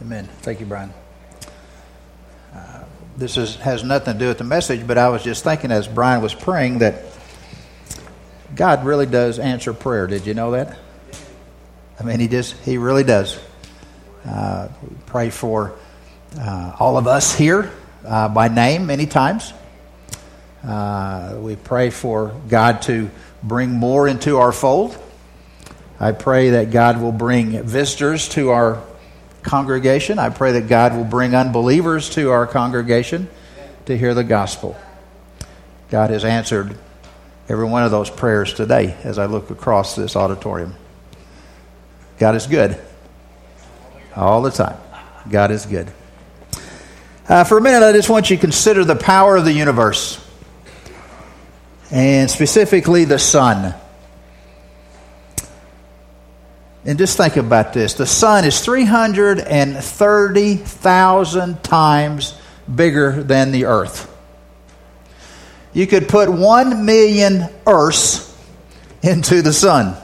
Amen. Thank you, Brian. Uh, this is, has nothing to do with the message, but I was just thinking as Brian was praying that God really does answer prayer. Did you know that? I mean, He just, He really does. Uh, pray for uh, all of us here uh, by name many times. Uh, we pray for God to bring more into our fold. I pray that God will bring visitors to our congregation. I pray that God will bring unbelievers to our congregation to hear the gospel. God has answered every one of those prayers today as I look across this auditorium. God is good all the time. God is good. Uh, for a minute, I just want you to consider the power of the universe, and specifically the sun. And just think about this the sun is 330,000 times bigger than the earth. You could put 1 million Earths into the sun.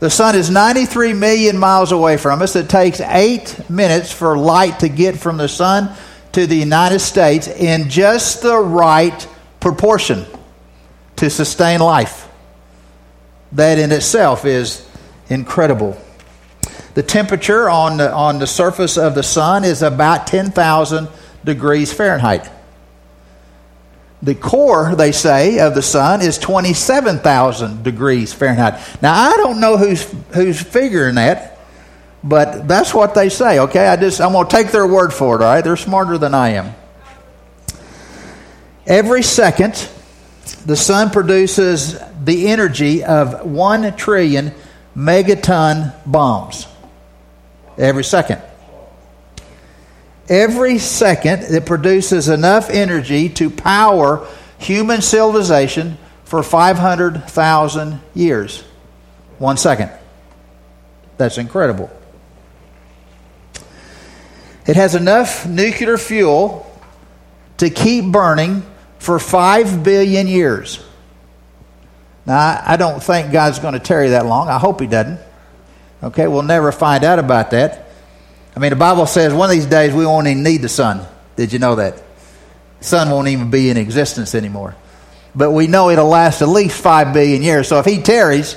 The sun is 93 million miles away from us. It takes eight minutes for light to get from the sun to the United States in just the right proportion to sustain life. That in itself is incredible. The temperature on the, on the surface of the sun is about 10,000 degrees Fahrenheit. The core, they say, of the sun is 27,000 degrees Fahrenheit. Now, I don't know who's, who's figuring that, but that's what they say, okay? I just, I'm going to take their word for it, all right? They're smarter than I am. Every second, the sun produces the energy of 1 trillion megaton bombs every second. Every second, it produces enough energy to power human civilization for 500,000 years. One second. That's incredible. It has enough nuclear fuel to keep burning for 5 billion years. Now, I don't think God's going to tarry that long. I hope He doesn't. Okay, we'll never find out about that. I mean, the Bible says one of these days we won't even need the sun. Did you know that? The sun won't even be in existence anymore. But we know it'll last at least five billion years. So if He tarries,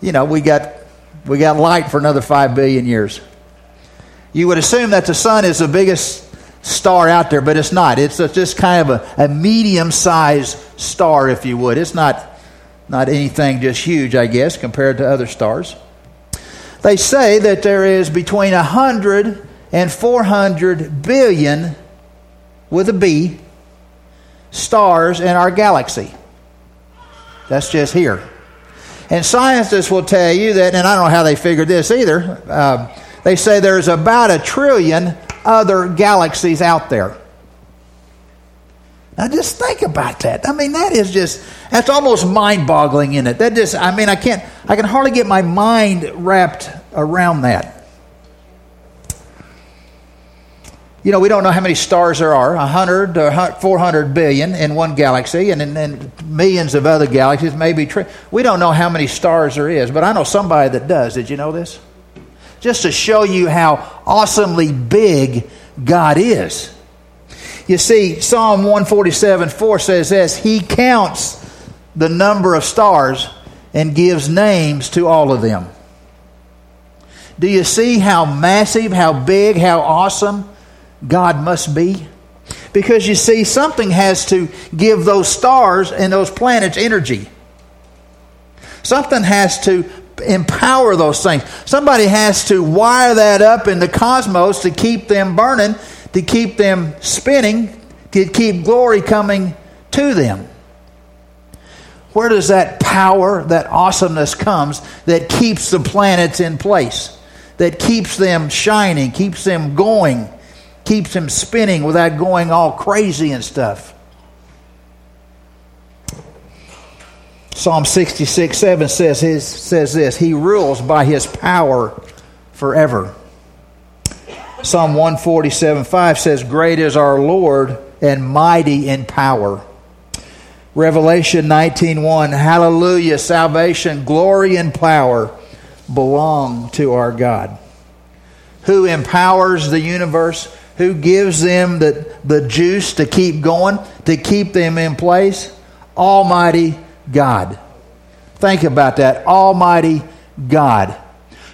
you know, we got we got light for another five billion years. You would assume that the sun is the biggest star out there, but it's not. It's just kind of a, a medium sized star, if you would. It's not not anything just huge, I guess, compared to other stars. They say that there is between 100 and 400 billion, with a B, stars in our galaxy. That's just here. And scientists will tell you that, and I don't know how they figured this either, uh, they say there's about a trillion other galaxies out there. Now just think about that. I mean, that is just that's almost mind-boggling in it. That just I mean, I can't I can hardly get my mind wrapped around that. You know, we don't know how many stars there are 100 or 400 billion in one galaxy, and in millions of other galaxies, maybe. Tri- we don't know how many stars there is, but I know somebody that does. Did you know this? Just to show you how awesomely big God is. You see, Psalm 147 4 says this He counts the number of stars and gives names to all of them. Do you see how massive, how big, how awesome God must be? Because you see, something has to give those stars and those planets energy. Something has to empower those things. Somebody has to wire that up in the cosmos to keep them burning to keep them spinning, to keep glory coming to them. Where does that power, that awesomeness comes that keeps the planets in place, that keeps them shining, keeps them going, keeps them spinning without going all crazy and stuff? Psalm 66 7 says, his, says this He rules by his power forever. Psalm 147 5 says, Great is our Lord and mighty in power. Revelation 19:1 Hallelujah salvation glory and power belong to our God. who empowers the universe, who gives them the, the juice to keep going, to keep them in place? Almighty God. Think about that. Almighty God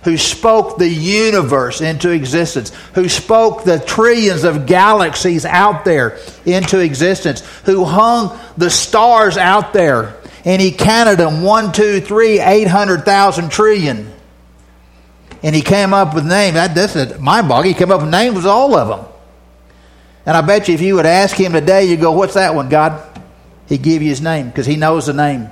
who spoke the universe into existence, who spoke the trillions of galaxies out there into existence, who hung the stars out there and he counted them one, two, three, eight hundred thousand trillion. And he came up with names. That, this is mind boggling. He came up with names of all of them. And I bet you if you would ask him today, you go, What's that one, God? He'd give you his name because he knows the name.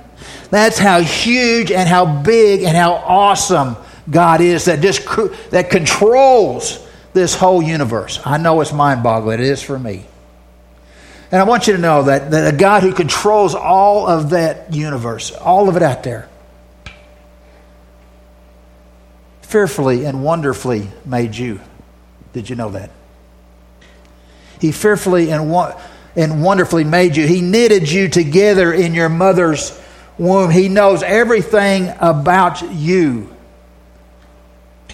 That's how huge and how big and how awesome God is that just that controls this whole universe. I know it's mind-boggling. It is for me. And I want you to know that, that a God who controls all of that universe, all of it out there, fearfully and wonderfully made you. Did you know that? He fearfully and, and wonderfully made you. He knitted you together in your mother's womb. He knows everything about you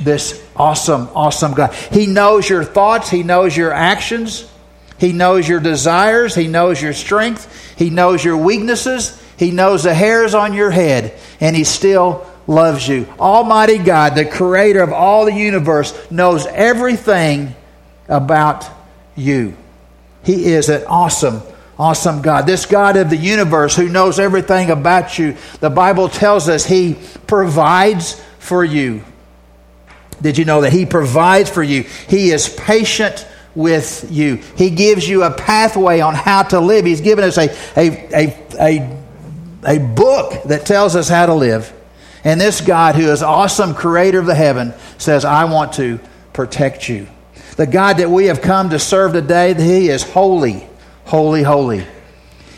this awesome, awesome God. He knows your thoughts, He knows your actions, He knows your desires, He knows your strength, He knows your weaknesses, He knows the hairs on your head, and He still loves you. Almighty God, the creator of all the universe, knows everything about you. He is an awesome, awesome God. This God of the universe who knows everything about you, the Bible tells us He provides for you. Did you know that He provides for you? He is patient with you. He gives you a pathway on how to live. He's given us a, a, a, a, a book that tells us how to live. And this God, who is awesome creator of the heaven, says, I want to protect you. The God that we have come to serve today, He is holy, holy, holy.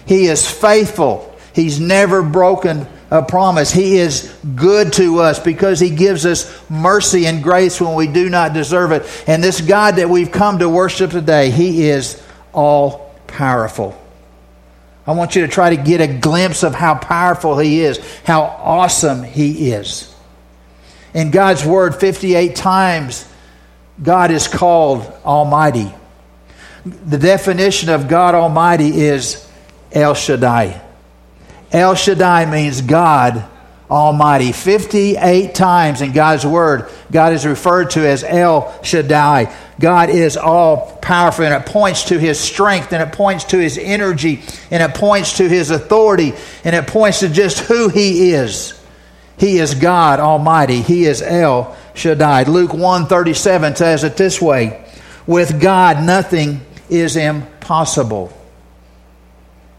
He is faithful. He's never broken a promise. He is good to us because He gives us mercy and grace when we do not deserve it. And this God that we've come to worship today, He is all powerful. I want you to try to get a glimpse of how powerful He is, how awesome He is. In God's Word, 58 times, God is called Almighty. The definition of God Almighty is El Shaddai. El Shaddai means God Almighty. 58 times in God's Word, God is referred to as El Shaddai. God is all powerful, and it points to His strength, and it points to His energy, and it points to His authority, and it points to just who He is. He is God Almighty. He is El Shaddai. Luke 137 says it this way With God, nothing is impossible.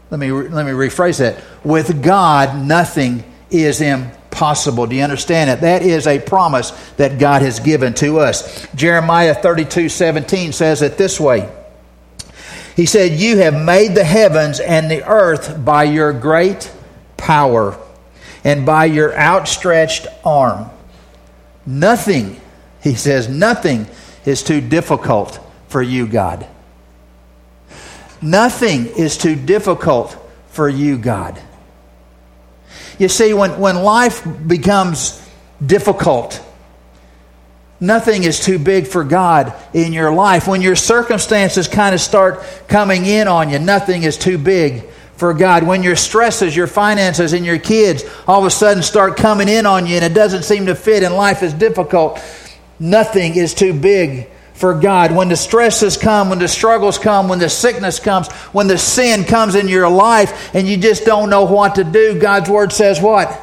Let me, let me rephrase that. With God, nothing is impossible. Do you understand it? That is a promise that God has given to us. Jeremiah 32 17 says it this way He said, You have made the heavens and the earth by your great power and by your outstretched arm. Nothing, he says, nothing is too difficult for you, God. Nothing is too difficult for you, God. You see, when, when life becomes difficult, nothing is too big for God in your life. When your circumstances kind of start coming in on you, nothing is too big for God. When your stresses, your finances, and your kids all of a sudden start coming in on you and it doesn't seem to fit and life is difficult, nothing is too big for God. When the stresses come, when the struggles come, when the sickness comes, when the sin comes in your life and you just don't know what to do, God's Word says what?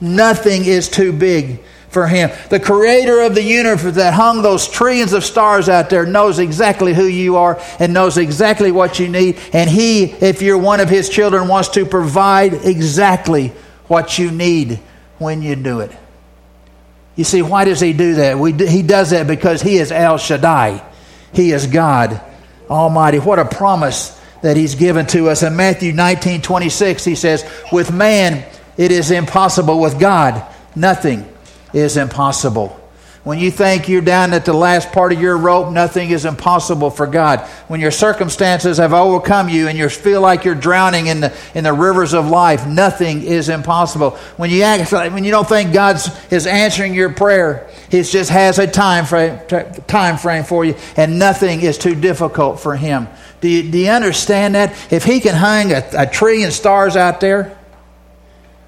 Nothing is too big for Him. The Creator of the universe that hung those trillions of stars out there knows exactly who you are and knows exactly what you need. And He, if you're one of His children, wants to provide exactly what you need when you do it. You see, why does he do that? He does that because he is El Shaddai. He is God Almighty. What a promise that he's given to us. In Matthew 19 26, he says, With man it is impossible, with God nothing is impossible. When you think you're down at the last part of your rope, nothing is impossible for God. When your circumstances have overcome you and you feel like you're drowning in the, in the rivers of life, nothing is impossible. When you act, when you don't think God is answering your prayer, He just has a time frame, time frame for you, and nothing is too difficult for Him. Do you, do you understand that? If He can hang a, a tree and stars out there,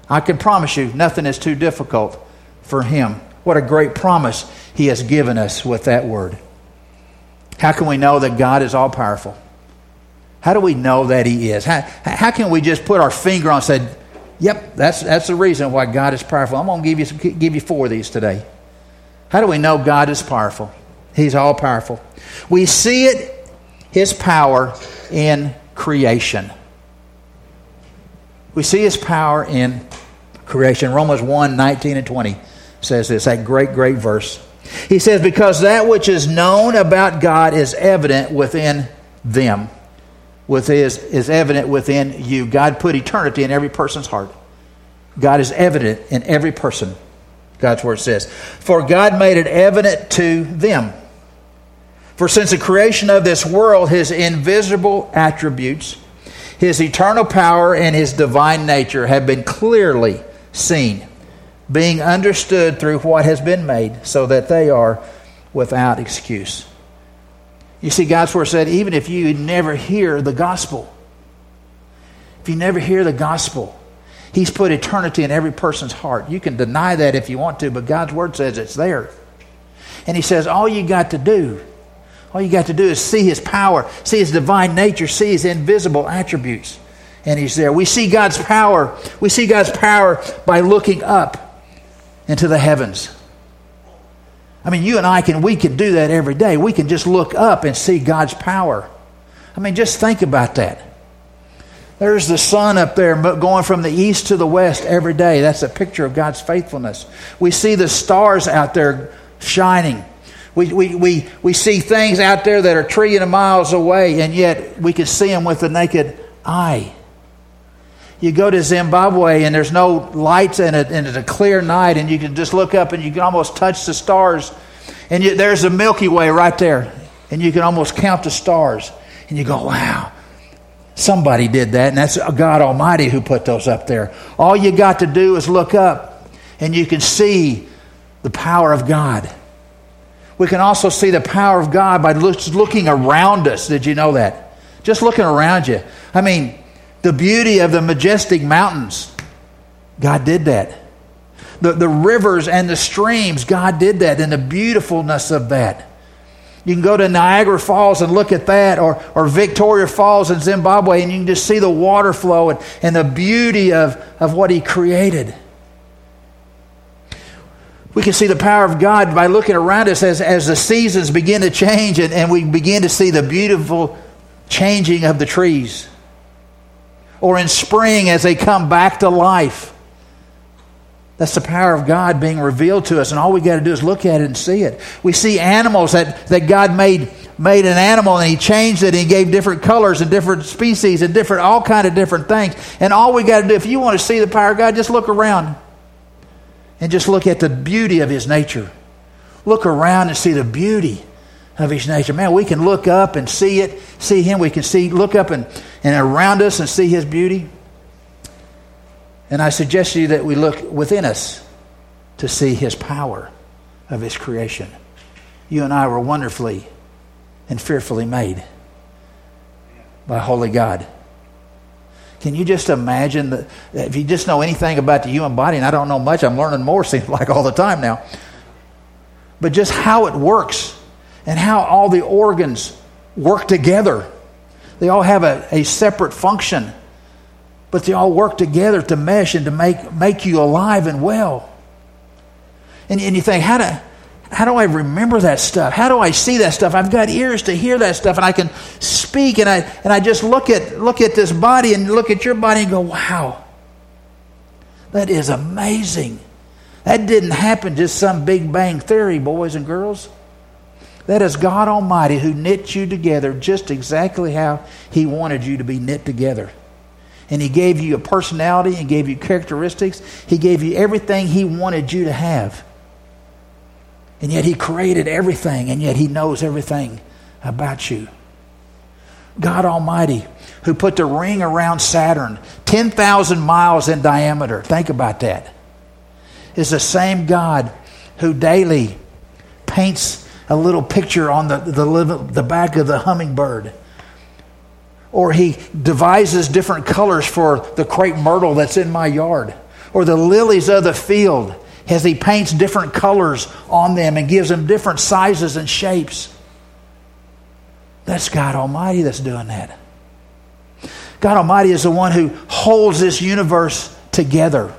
I can promise you nothing is too difficult for Him. What a great promise He has given us with that word. How can we know that God is all powerful? How do we know that He is? How, how can we just put our finger on and say, Yep, that's, that's the reason why God is powerful. I'm going to give you, give you four of these today. How do we know God is powerful? He's all powerful. We see it, His power, in creation. We see His power in creation. Romans 1 19 and 20 says this, that great, great verse. He says, Because that which is known about God is evident within them, with his, is evident within you. God put eternity in every person's heart. God is evident in every person. God's word says. For God made it evident to them. For since the creation of this world, his invisible attributes, his eternal power, and his divine nature have been clearly seen being understood through what has been made, so that they are without excuse. You see, God's word said, even if you never hear the gospel, if you never hear the gospel, He's put eternity in every person's heart. You can deny that if you want to, but God's word says it's there. And He says, all you got to do, all you got to do is see His power, see His divine nature, see His invisible attributes. And He's there. We see God's power. We see God's power by looking up into the heavens. I mean, you and I can, we can do that every day. We can just look up and see God's power. I mean, just think about that. There's the sun up there going from the east to the west every day. That's a picture of God's faithfulness. We see the stars out there shining. We, we, we, we see things out there that are trillion of miles away, and yet we can see them with the naked eye you go to Zimbabwe and there's no lights and, it, and it's a clear night and you can just look up and you can almost touch the stars. And you, there's the Milky Way right there. And you can almost count the stars. And you go, wow, somebody did that. And that's God Almighty who put those up there. All you got to do is look up and you can see the power of God. We can also see the power of God by looking around us. Did you know that? Just looking around you. I mean, the beauty of the majestic mountains. God did that. The, the rivers and the streams, God did that, and the beautifulness of that. You can go to Niagara Falls and look at that, or, or Victoria Falls in Zimbabwe, and you can just see the water flow and, and the beauty of, of what He created. We can see the power of God by looking around us as, as the seasons begin to change and, and we begin to see the beautiful changing of the trees or in spring as they come back to life. That's the power of God being revealed to us, and all we got to do is look at it and see it. We see animals that, that God made made an animal and He changed it and He gave different colors and different species and different all kind of different things. And all we got to do, if you want to see the power of God, just look around and just look at the beauty of His nature. Look around and see the beauty of his nature. Man, we can look up and see it, see him. We can see, look up and, and around us and see his beauty. And I suggest to you that we look within us to see his power of his creation. You and I were wonderfully and fearfully made by holy God. Can you just imagine that if you just know anything about the human body, and I don't know much, I'm learning more, seems like all the time now, but just how it works and how all the organs work together. They all have a, a separate function, but they all work together to mesh and to make, make you alive and well. And, and you think, how do, how do I remember that stuff? How do I see that stuff? I've got ears to hear that stuff, and I can speak, and I, and I just look at, look at this body and look at your body and go, wow, that is amazing. That didn't happen just some big bang theory, boys and girls. That is God Almighty who knit you together just exactly how He wanted you to be knit together. And He gave you a personality and gave you characteristics. He gave you everything He wanted you to have. And yet He created everything, and yet He knows everything about you. God Almighty, who put the ring around Saturn, 10,000 miles in diameter. Think about that. Is the same God who daily paints a little picture on the, the, the back of the hummingbird. Or he devises different colors for the crepe myrtle that's in my yard. Or the lilies of the field as he paints different colors on them and gives them different sizes and shapes. That's God Almighty that's doing that. God Almighty is the one who holds this universe together.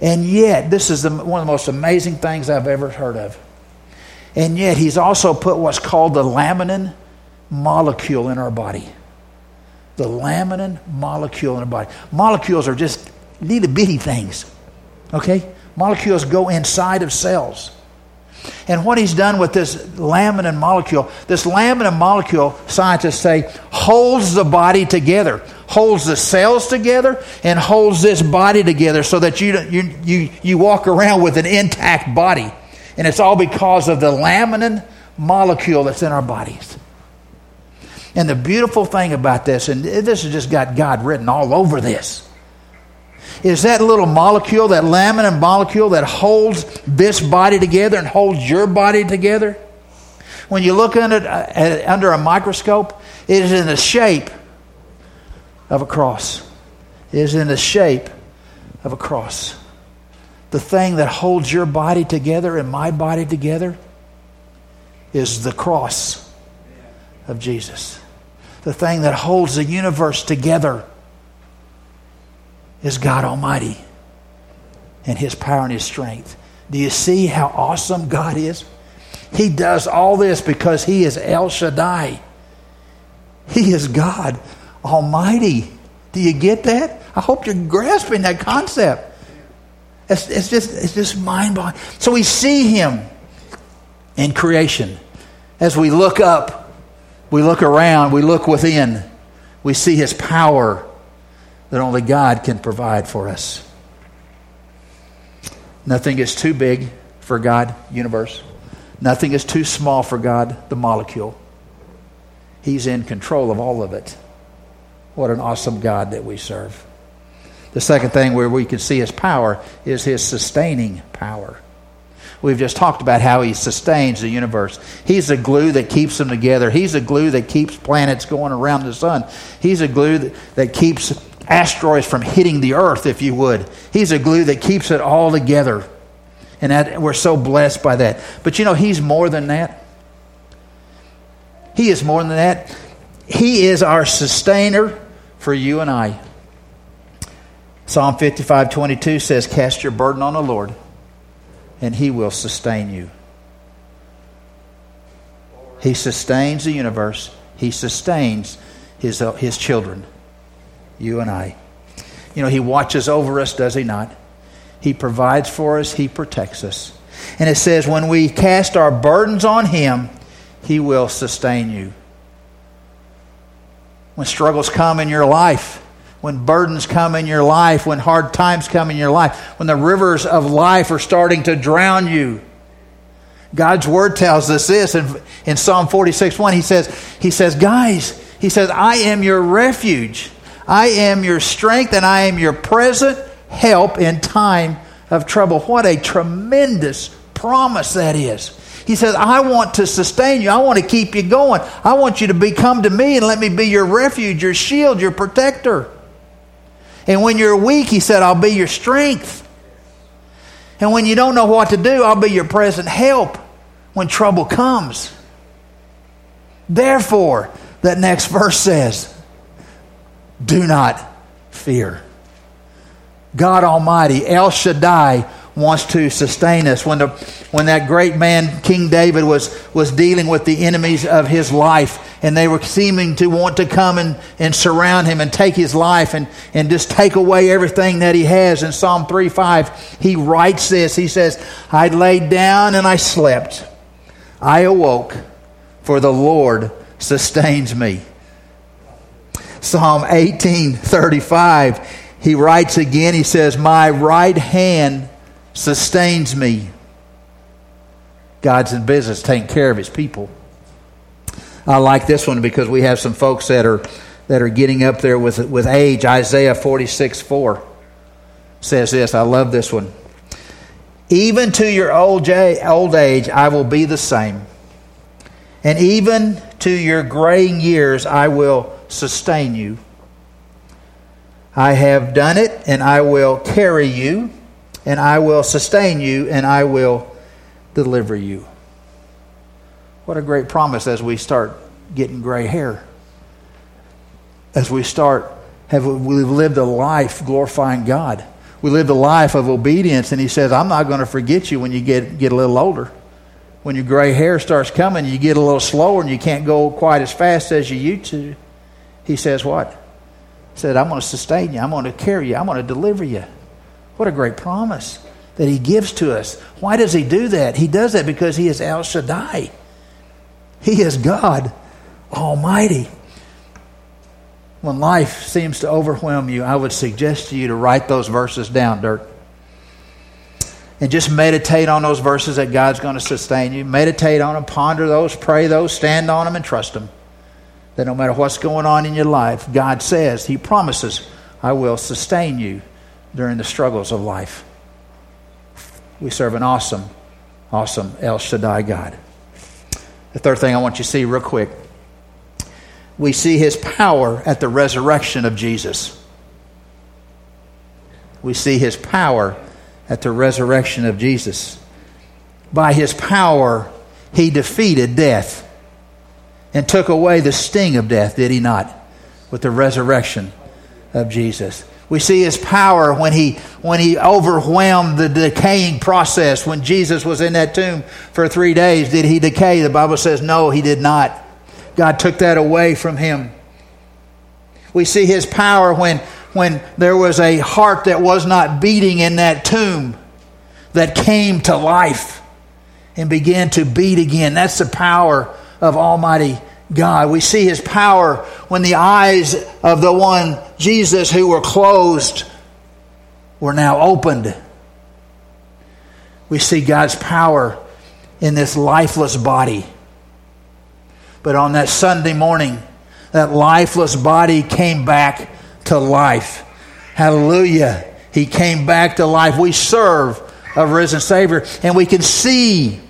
And yet, this is the, one of the most amazing things I've ever heard of. And yet, He's also put what's called the laminin molecule in our body. The laminin molecule in our body. Molecules are just little bitty things. Okay? Molecules go inside of cells. And what he's done with this laminin molecule, this laminin molecule, scientists say, holds the body together, holds the cells together, and holds this body together so that you, you, you, you walk around with an intact body. And it's all because of the laminin molecule that's in our bodies. And the beautiful thing about this, and this has just got God written all over this, is that little molecule, that laminin molecule that holds this body together and holds your body together. When you look under uh, under a microscope, it is in the shape of a cross. It is in the shape of a cross. The thing that holds your body together and my body together is the cross of Jesus. The thing that holds the universe together is God Almighty and His power and His strength. Do you see how awesome God is? He does all this because He is El Shaddai. He is God Almighty. Do you get that? I hope you're grasping that concept. It's, it's just, it's just mind blowing. So we see Him in creation. As we look up, we look around, we look within, we see His power that only God can provide for us. Nothing is too big for God, universe. Nothing is too small for God, the molecule. He's in control of all of it. What an awesome God that we serve. The second thing where we can see his power is his sustaining power. We've just talked about how he sustains the universe. He's the glue that keeps them together. He's the glue that keeps planets going around the sun. He's a glue that, that keeps asteroids from hitting the earth, if you would. He's a glue that keeps it all together. And that, we're so blessed by that. But you know, He's more than that. He is more than that. He is our sustainer for you and I. Psalm 55 22 says, Cast your burden on the Lord, and He will sustain you. He sustains the universe, He sustains His, uh, his children you and I. You know, He watches over us, does He not? He provides for us, He protects us. And it says, when we cast our burdens on Him, He will sustain you. When struggles come in your life, when burdens come in your life, when hard times come in your life, when the rivers of life are starting to drown you, God's word tells us this in, in Psalm 46 1. He says, he says, Guys, he says, I am your refuge. I am your strength and I am your present help in time of trouble. What a tremendous promise that is. He says, I want to sustain you. I want to keep you going. I want you to be come to me and let me be your refuge, your shield, your protector. And when you're weak, he said, I'll be your strength. And when you don't know what to do, I'll be your present help when trouble comes. Therefore, that next verse says, do not fear. God Almighty, El Shaddai, wants to sustain us. When, the, when that great man, King David, was, was dealing with the enemies of his life, and they were seeming to want to come and, and surround him and take his life and, and just take away everything that he has. In Psalm 3 5, he writes this He says, I laid down and I slept. I awoke, for the Lord sustains me. Psalm 18 35, he writes again, he says, My right hand sustains me. God's in business taking care of his people. I like this one because we have some folks that are that are getting up there with with age. Isaiah 46 4 says this. I love this one. Even to your old, old age, I will be the same. And even to your graying years, I will sustain you. I have done it, and I will carry you, and I will sustain you, and I will deliver you. What a great promise as we start getting gray hair. As we start, have we've lived a life glorifying God. We lived a life of obedience, and He says, I'm not going to forget you when you get, get a little older. When your gray hair starts coming, you get a little slower and you can't go quite as fast as you used to. He says, What? He said, I'm going to sustain you. I'm going to carry you. I'm going to deliver you. What a great promise that He gives to us. Why does He do that? He does that because He is El Shaddai. He is God Almighty. When life seems to overwhelm you, I would suggest to you to write those verses down, Dirk. And just meditate on those verses that God's going to sustain you. Meditate on them, ponder those, pray those, stand on them, and trust them. That no matter what's going on in your life, God says, He promises, I will sustain you during the struggles of life. We serve an awesome, awesome El Shaddai God. The third thing I want you to see real quick we see his power at the resurrection of Jesus. We see his power at the resurrection of Jesus. By his power, he defeated death and took away the sting of death, did he not? With the resurrection of Jesus. We see his power when he, when he overwhelmed the decaying process. When Jesus was in that tomb for three days, did he decay? The Bible says, no, he did not. God took that away from him. We see his power when, when there was a heart that was not beating in that tomb that came to life and began to beat again. That's the power of Almighty God. We see his power when the eyes of the one, Jesus, who were closed, were now opened. We see God's power in this lifeless body. But on that Sunday morning, that lifeless body came back to life. Hallelujah. He came back to life. We serve a risen Savior, and we can see,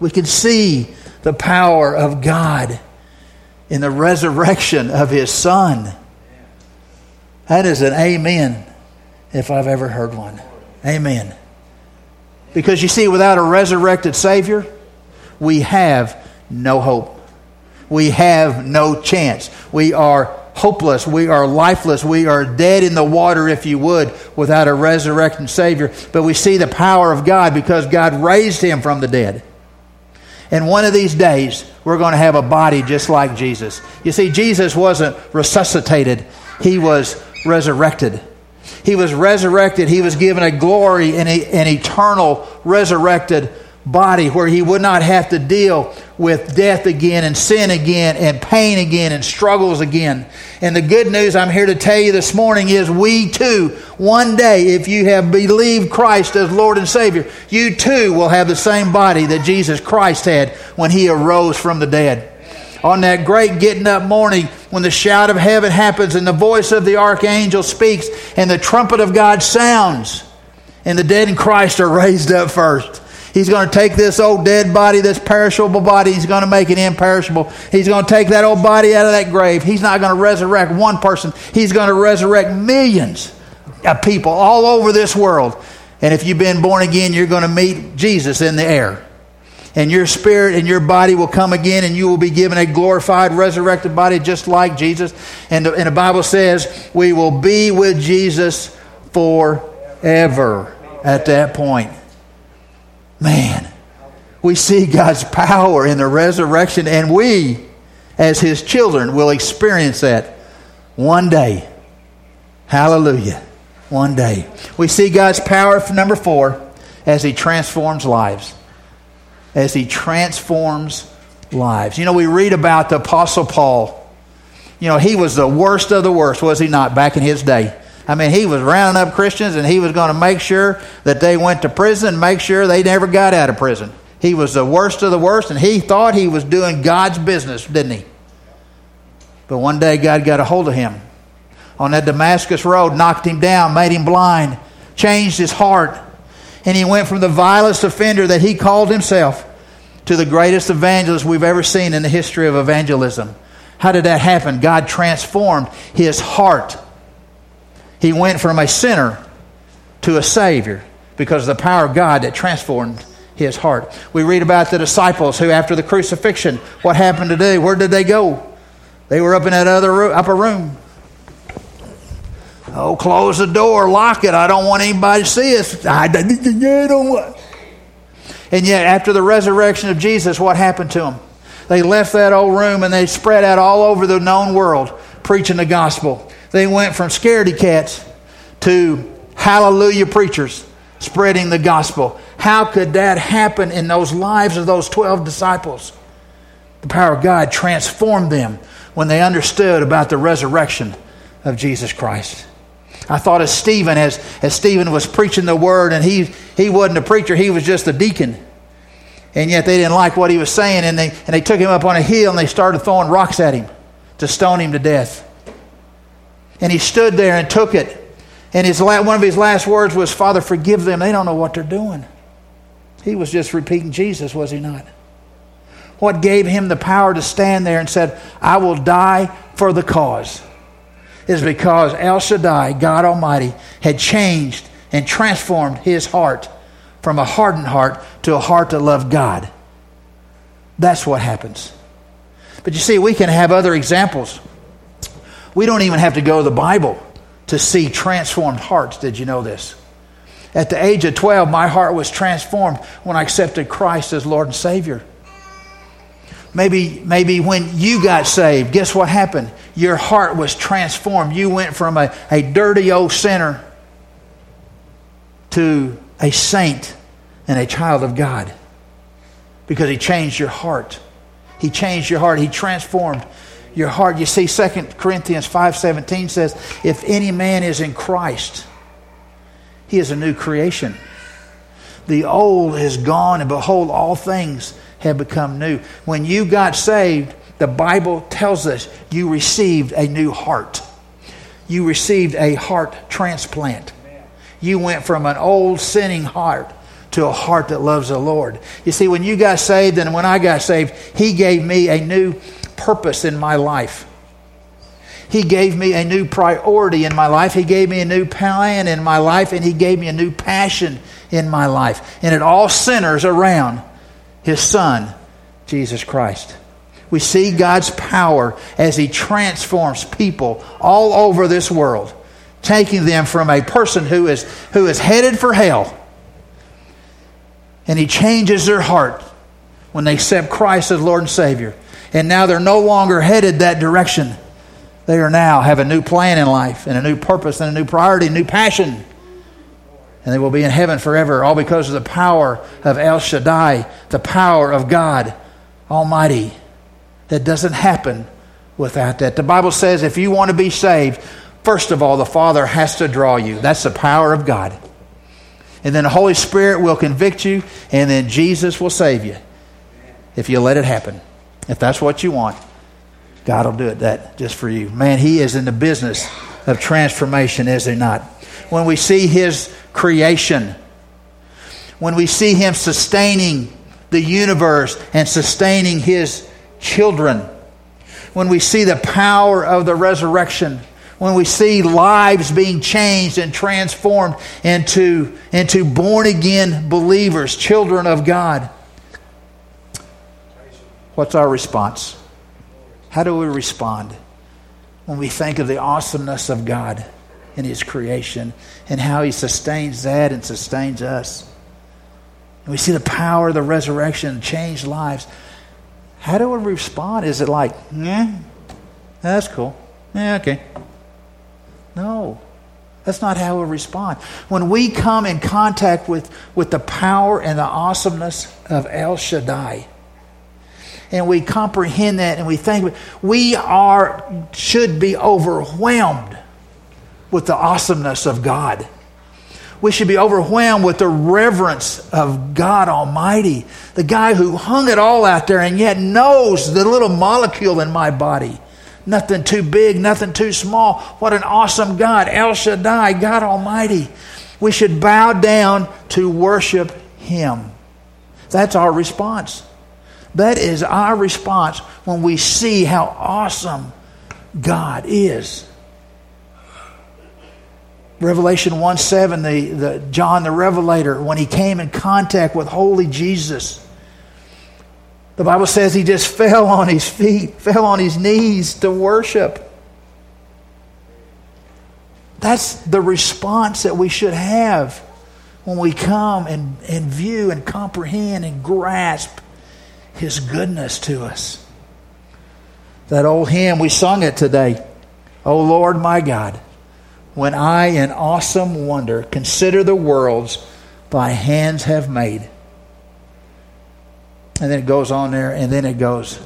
we can see the power of God in the resurrection of his son. That is an amen if I've ever heard one. Amen. Because you see, without a resurrected Savior, we have no hope. We have no chance. We are hopeless. We are lifeless. We are dead in the water, if you would, without a resurrected Savior. But we see the power of God because God raised him from the dead. And one of these days, we're going to have a body just like Jesus. You see, Jesus wasn't resuscitated, he was resurrected. He was resurrected. He was given a glory and an eternal resurrected body where he would not have to deal with death again and sin again and pain again and struggles again. And the good news I'm here to tell you this morning is we too, one day, if you have believed Christ as Lord and Savior, you too will have the same body that Jesus Christ had when he arose from the dead. On that great getting up morning, when the shout of heaven happens and the voice of the archangel speaks and the trumpet of God sounds, and the dead in Christ are raised up first. He's going to take this old dead body, this perishable body, he's going to make it imperishable. He's going to take that old body out of that grave. He's not going to resurrect one person, he's going to resurrect millions of people all over this world. And if you've been born again, you're going to meet Jesus in the air. And your spirit and your body will come again, and you will be given a glorified, resurrected body just like Jesus. And the, and the Bible says we will be with Jesus forever at that point. Man, we see God's power in the resurrection, and we, as His children, will experience that one day. Hallelujah. One day. We see God's power, number four, as He transforms lives. As He transforms lives. You know, we read about the Apostle Paul. You know, he was the worst of the worst, was he not, back in his day? I mean, he was rounding up Christians and he was going to make sure that they went to prison, make sure they never got out of prison. He was the worst of the worst, and he thought he was doing God's business, didn't he? But one day God got a hold of him on that Damascus road, knocked him down, made him blind, changed his heart. And he went from the vilest offender that he called himself to the greatest evangelist we've ever seen in the history of evangelism. How did that happen? God transformed his heart. He went from a sinner to a Savior because of the power of God that transformed his heart. We read about the disciples who, after the crucifixion, what happened today? Where did they go? They were up in that other room, upper room. Oh, close the door, lock it. I don't want anybody to see us. I don't want. And yet, after the resurrection of Jesus, what happened to them? They left that old room and they spread out all over the known world preaching the gospel. They went from scaredy cats to hallelujah preachers spreading the gospel. How could that happen in those lives of those 12 disciples? The power of God transformed them when they understood about the resurrection of Jesus Christ. I thought of Stephen as, as Stephen was preaching the word, and he, he wasn't a preacher, he was just a deacon. And yet they didn't like what he was saying, and they, and they took him up on a hill and they started throwing rocks at him to stone him to death. And he stood there and took it. And his, one of his last words was, Father, forgive them. They don't know what they're doing. He was just repeating Jesus, was he not? What gave him the power to stand there and said, I will die for the cause? is because El Shaddai, God Almighty, had changed and transformed his heart from a hardened heart to a heart that loved God. That's what happens. But you see, we can have other examples. We don't even have to go to the Bible to see transformed hearts. Did you know this? At the age of 12, my heart was transformed when I accepted Christ as Lord and Savior. Maybe, maybe when you got saved, guess what happened? Your heart was transformed. You went from a, a dirty old sinner to a saint and a child of God because He changed your heart. He changed your heart. He transformed your heart. You see, 2 Corinthians 5.17 says, If any man is in Christ, he is a new creation. The old is gone, and behold, all things have become new. When you got saved, the Bible tells us you received a new heart. You received a heart transplant. You went from an old sinning heart to a heart that loves the Lord. You see, when you got saved and when I got saved, He gave me a new purpose in my life. He gave me a new priority in my life. He gave me a new plan in my life, and He gave me a new passion in my life. And it all centers around his Son, Jesus Christ. We see God's power as He transforms people all over this world, taking them from a person who is, who is headed for hell, and He changes their heart when they accept Christ as Lord and Savior. And now they're no longer headed that direction. They are now have a new plan in life and a new purpose and a new priority, new passion and they will be in heaven forever, all because of the power of El Shaddai, the power of God Almighty. That doesn't happen without that. The Bible says if you want to be saved, first of all, the Father has to draw you. That's the power of God. And then the Holy Spirit will convict you, and then Jesus will save you if you let it happen. If that's what you want, God will do it that just for you. Man, He is in the business of transformation, is He not? When we see His creation. When we see Him sustaining the universe and sustaining His children. When we see the power of the resurrection. When we see lives being changed and transformed into, into born again believers, children of God. What's our response? How do we respond when we think of the awesomeness of God? in his creation and how he sustains that and sustains us. And we see the power of the resurrection change lives. How do we respond? Is it like, yeah, that's cool. Yeah, okay. No. That's not how we respond. When we come in contact with, with the power and the awesomeness of El Shaddai, and we comprehend that and we think we are should be overwhelmed with the awesomeness of God. We should be overwhelmed with the reverence of God Almighty, the guy who hung it all out there and yet knows the little molecule in my body. Nothing too big, nothing too small. What an awesome God, El Shaddai, God Almighty. We should bow down to worship Him. That's our response. That is our response when we see how awesome God is. Revelation 1 7, the, the, John the Revelator, when he came in contact with holy Jesus, the Bible says he just fell on his feet, fell on his knees to worship. That's the response that we should have when we come and, and view and comprehend and grasp his goodness to us. That old hymn, we sung it today. O Lord my God, when I in awesome wonder consider the worlds thy hands have made. And then it goes on there, and then it goes,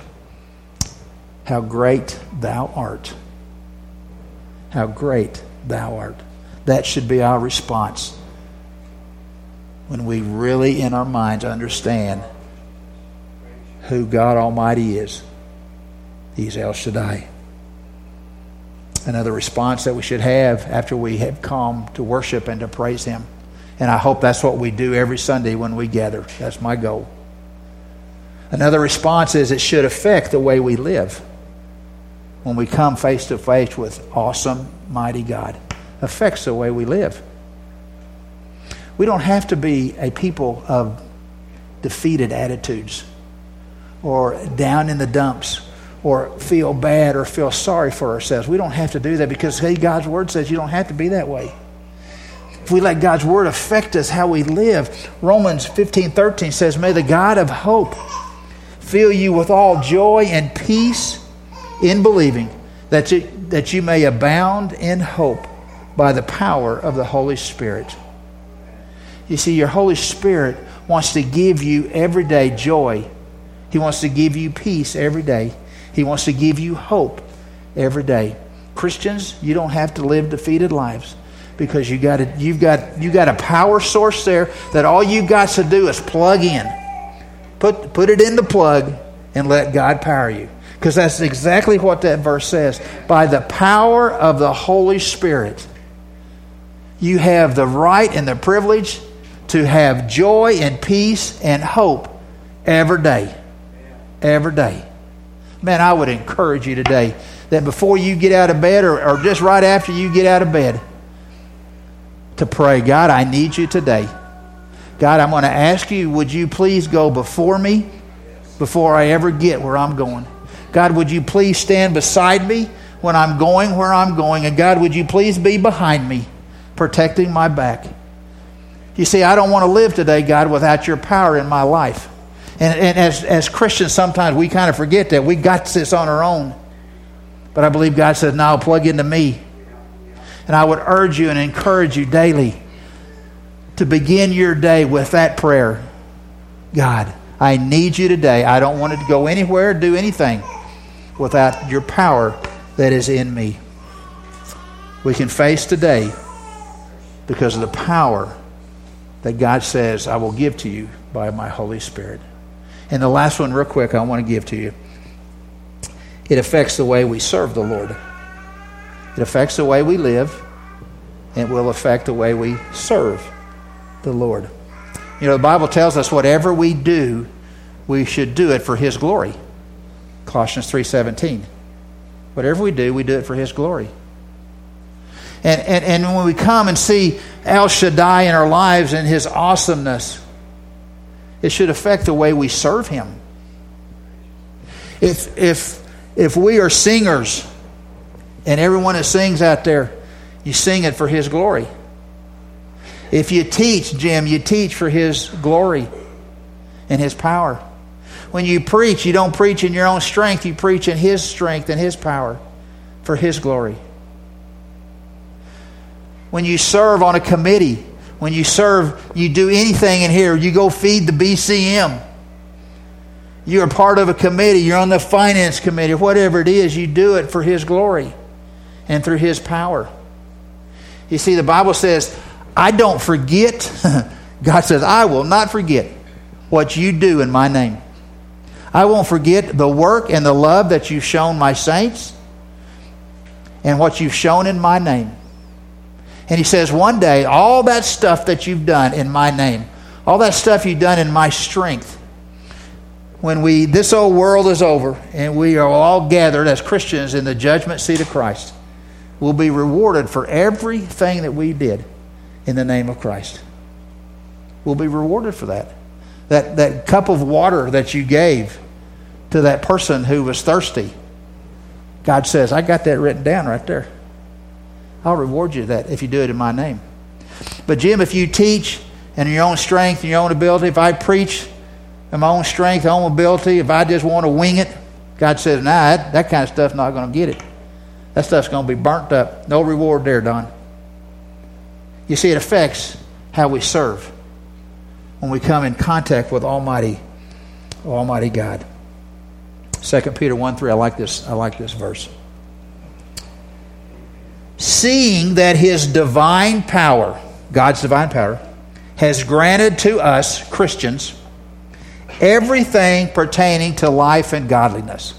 How great thou art. How great thou art. That should be our response when we really, in our minds, understand who God Almighty is. He's El Shaddai. Another response that we should have after we have come to worship and to praise Him. And I hope that's what we do every Sunday when we gather. That's my goal. Another response is it should affect the way we live when we come face to face with awesome, mighty God. Affects the way we live. We don't have to be a people of defeated attitudes or down in the dumps or feel bad or feel sorry for ourselves. We don't have to do that because hey, God's word says you don't have to be that way. If we let God's word affect us how we live, Romans 15 13 says, May the God of hope fill you with all joy and peace in believing that you, that you may abound in hope by the power of the Holy Spirit. You see, your Holy Spirit wants to give you everyday joy. He wants to give you peace every day. He wants to give you hope every day. Christians, you don't have to live defeated lives because you got a, you've got you got a power source there that all you got to do is plug in. Put put it in the plug and let God power you. Because that's exactly what that verse says. By the power of the Holy Spirit, you have the right and the privilege to have joy and peace and hope every day. Every day. Man, I would encourage you today that before you get out of bed or, or just right after you get out of bed, to pray, God, I need you today. God, I'm going to ask you, would you please go before me before I ever get where I'm going? God, would you please stand beside me when I'm going where I'm going? And God, would you please be behind me, protecting my back? You see, I don't want to live today, God, without your power in my life. And, and as, as Christians, sometimes we kind of forget that we got this on our own. But I believe God says, now plug into me. And I would urge you and encourage you daily to begin your day with that prayer God, I need you today. I don't want to go anywhere, do anything without your power that is in me. We can face today because of the power that God says, I will give to you by my Holy Spirit. And the last one, real quick, I want to give to you. It affects the way we serve the Lord. It affects the way we live, and it will affect the way we serve the Lord. You know, the Bible tells us whatever we do, we should do it for His glory. Colossians 3.17. Whatever we do, we do it for His glory. And, and, and when we come and see El Shaddai in our lives and His awesomeness, it should affect the way we serve Him. If, if, if we are singers, and everyone that sings out there, you sing it for His glory. If you teach, Jim, you teach for His glory and His power. When you preach, you don't preach in your own strength, you preach in His strength and His power for His glory. When you serve on a committee, when you serve, you do anything in here, you go feed the BCM. You're a part of a committee, you're on the finance committee, whatever it is, you do it for His glory and through His power. You see, the Bible says, I don't forget. God says, I will not forget what you do in my name. I won't forget the work and the love that you've shown my saints and what you've shown in my name. And he says, one day, all that stuff that you've done in my name, all that stuff you've done in my strength, when we this old world is over and we are all gathered as Christians in the judgment seat of Christ, we'll be rewarded for everything that we did in the name of Christ. We'll be rewarded for that. That that cup of water that you gave to that person who was thirsty. God says, I got that written down right there. I'll reward you that if you do it in my name. But Jim, if you teach in your own strength and your own ability, if I preach in my own strength, my own ability, if I just want to wing it, God says, nah, that, that kind of stuff's not going to get it. That stuff's going to be burnt up. No reward there, Don. You see, it affects how we serve when we come in contact with Almighty, Almighty God. 2 Peter 1 3, I like this, I like this verse. Seeing that his divine power, God's divine power, has granted to us, Christians, everything pertaining to life and godliness.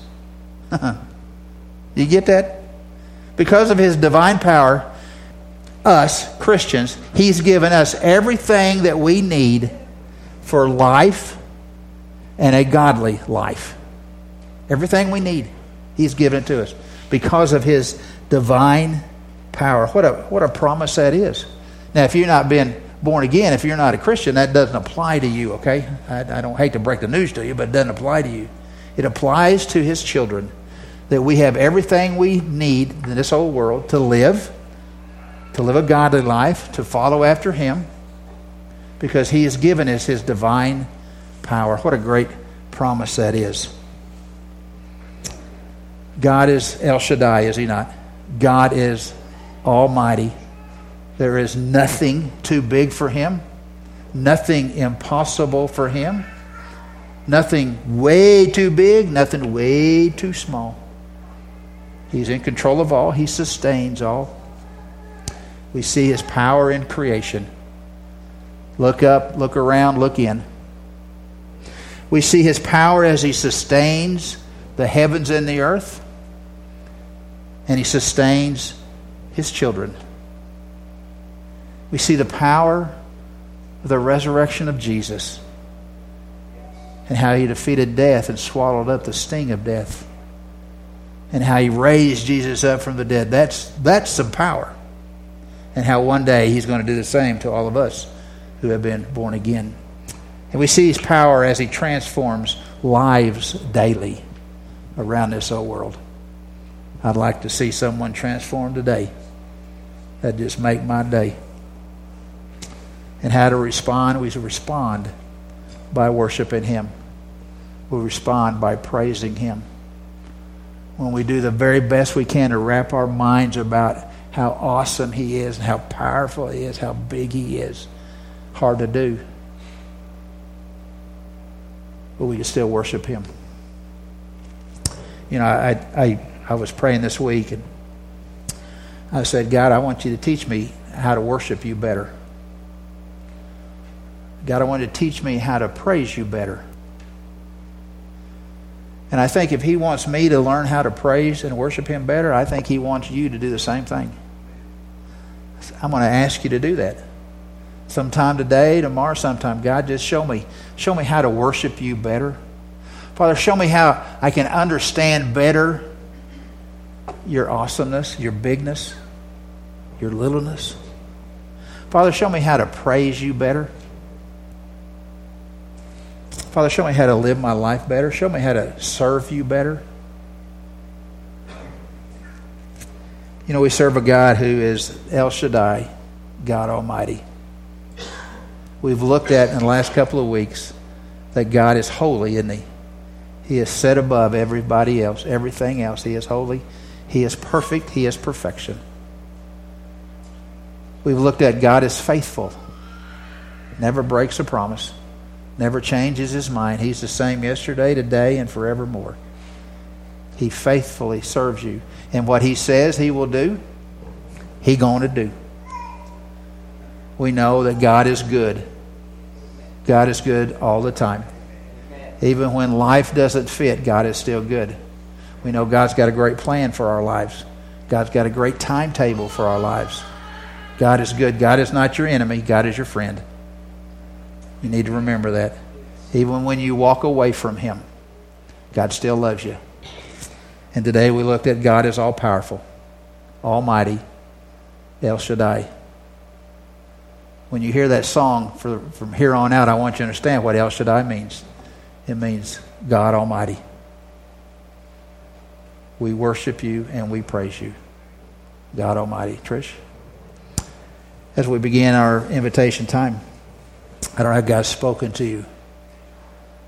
you get that? Because of his divine power, us, Christians, he's given us everything that we need for life and a godly life. Everything we need, he's given it to us because of his divine power. What a, what a promise that is. Now, if you're not being born again, if you're not a Christian, that doesn't apply to you, okay? I, I don't hate to break the news to you, but it doesn't apply to you. It applies to his children that we have everything we need in this old world to live, to live a godly life, to follow after him, because he has given us his divine power. What a great promise that is. God is El Shaddai, is he not? God is Almighty. There is nothing too big for him, nothing impossible for him, nothing way too big, nothing way too small. He's in control of all, he sustains all. We see his power in creation. Look up, look around, look in. We see his power as he sustains the heavens and the earth, and he sustains his children we see the power of the resurrection of Jesus and how he defeated death and swallowed up the sting of death and how he raised Jesus up from the dead. That's, that's some power. And how one day he's going to do the same to all of us who have been born again. And we see his power as he transforms lives daily around this old world. I'd like to see someone transformed today. That'd just make my day and how to respond. We respond by worshiping Him. We respond by praising Him. When we do the very best we can to wrap our minds about how awesome He is and how powerful He is, how big He is, hard to do. But we can still worship Him. You know, I, I, I was praying this week and I said, God, I want you to teach me how to worship you better. God, I want to teach me how to praise you better. And I think if He wants me to learn how to praise and worship Him better, I think He wants you to do the same thing. I'm going to ask you to do that. Sometime today, tomorrow, sometime. God, just show me. Show me how to worship you better. Father, show me how I can understand better your awesomeness, your bigness, your littleness. Father, show me how to praise you better. Father, show me how to live my life better. Show me how to serve you better. You know, we serve a God who is El Shaddai, God Almighty. We've looked at in the last couple of weeks that God is holy, isn't He? He is set above everybody else, everything else. He is holy. He is perfect. He is perfection. We've looked at God is faithful, never breaks a promise never changes his mind. He's the same yesterday, today, and forevermore. He faithfully serves you. And what he says he will do, he going to do. we know that God is good. God is good all the time. Even when life doesn't fit, God is still good. We know God's got a great plan for our lives. God's got a great timetable for our lives. God is good. God is not your enemy, God is your friend. You need to remember that. Even when you walk away from Him, God still loves you. And today we looked at God is all powerful, almighty, El Shaddai. When you hear that song for, from here on out, I want you to understand what El Shaddai means. It means God Almighty. We worship you and we praise you, God Almighty. Trish? As we begin our invitation time, I don't know if God's spoken to you,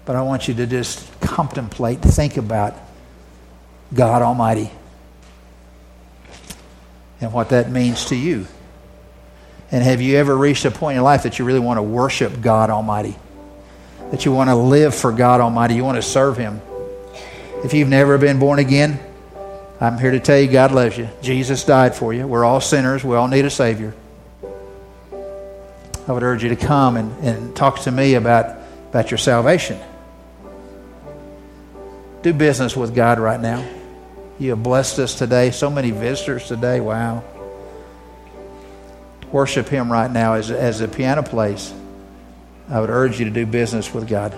but I want you to just contemplate, think about God Almighty and what that means to you. And have you ever reached a point in your life that you really want to worship God Almighty? That you want to live for God Almighty? You want to serve Him? If you've never been born again, I'm here to tell you God loves you. Jesus died for you. We're all sinners. We all need a Savior. I would urge you to come and, and talk to me about, about your salvation. Do business with God right now. You have blessed us today. So many visitors today. Wow. Worship Him right now as, as the piano plays. I would urge you to do business with God.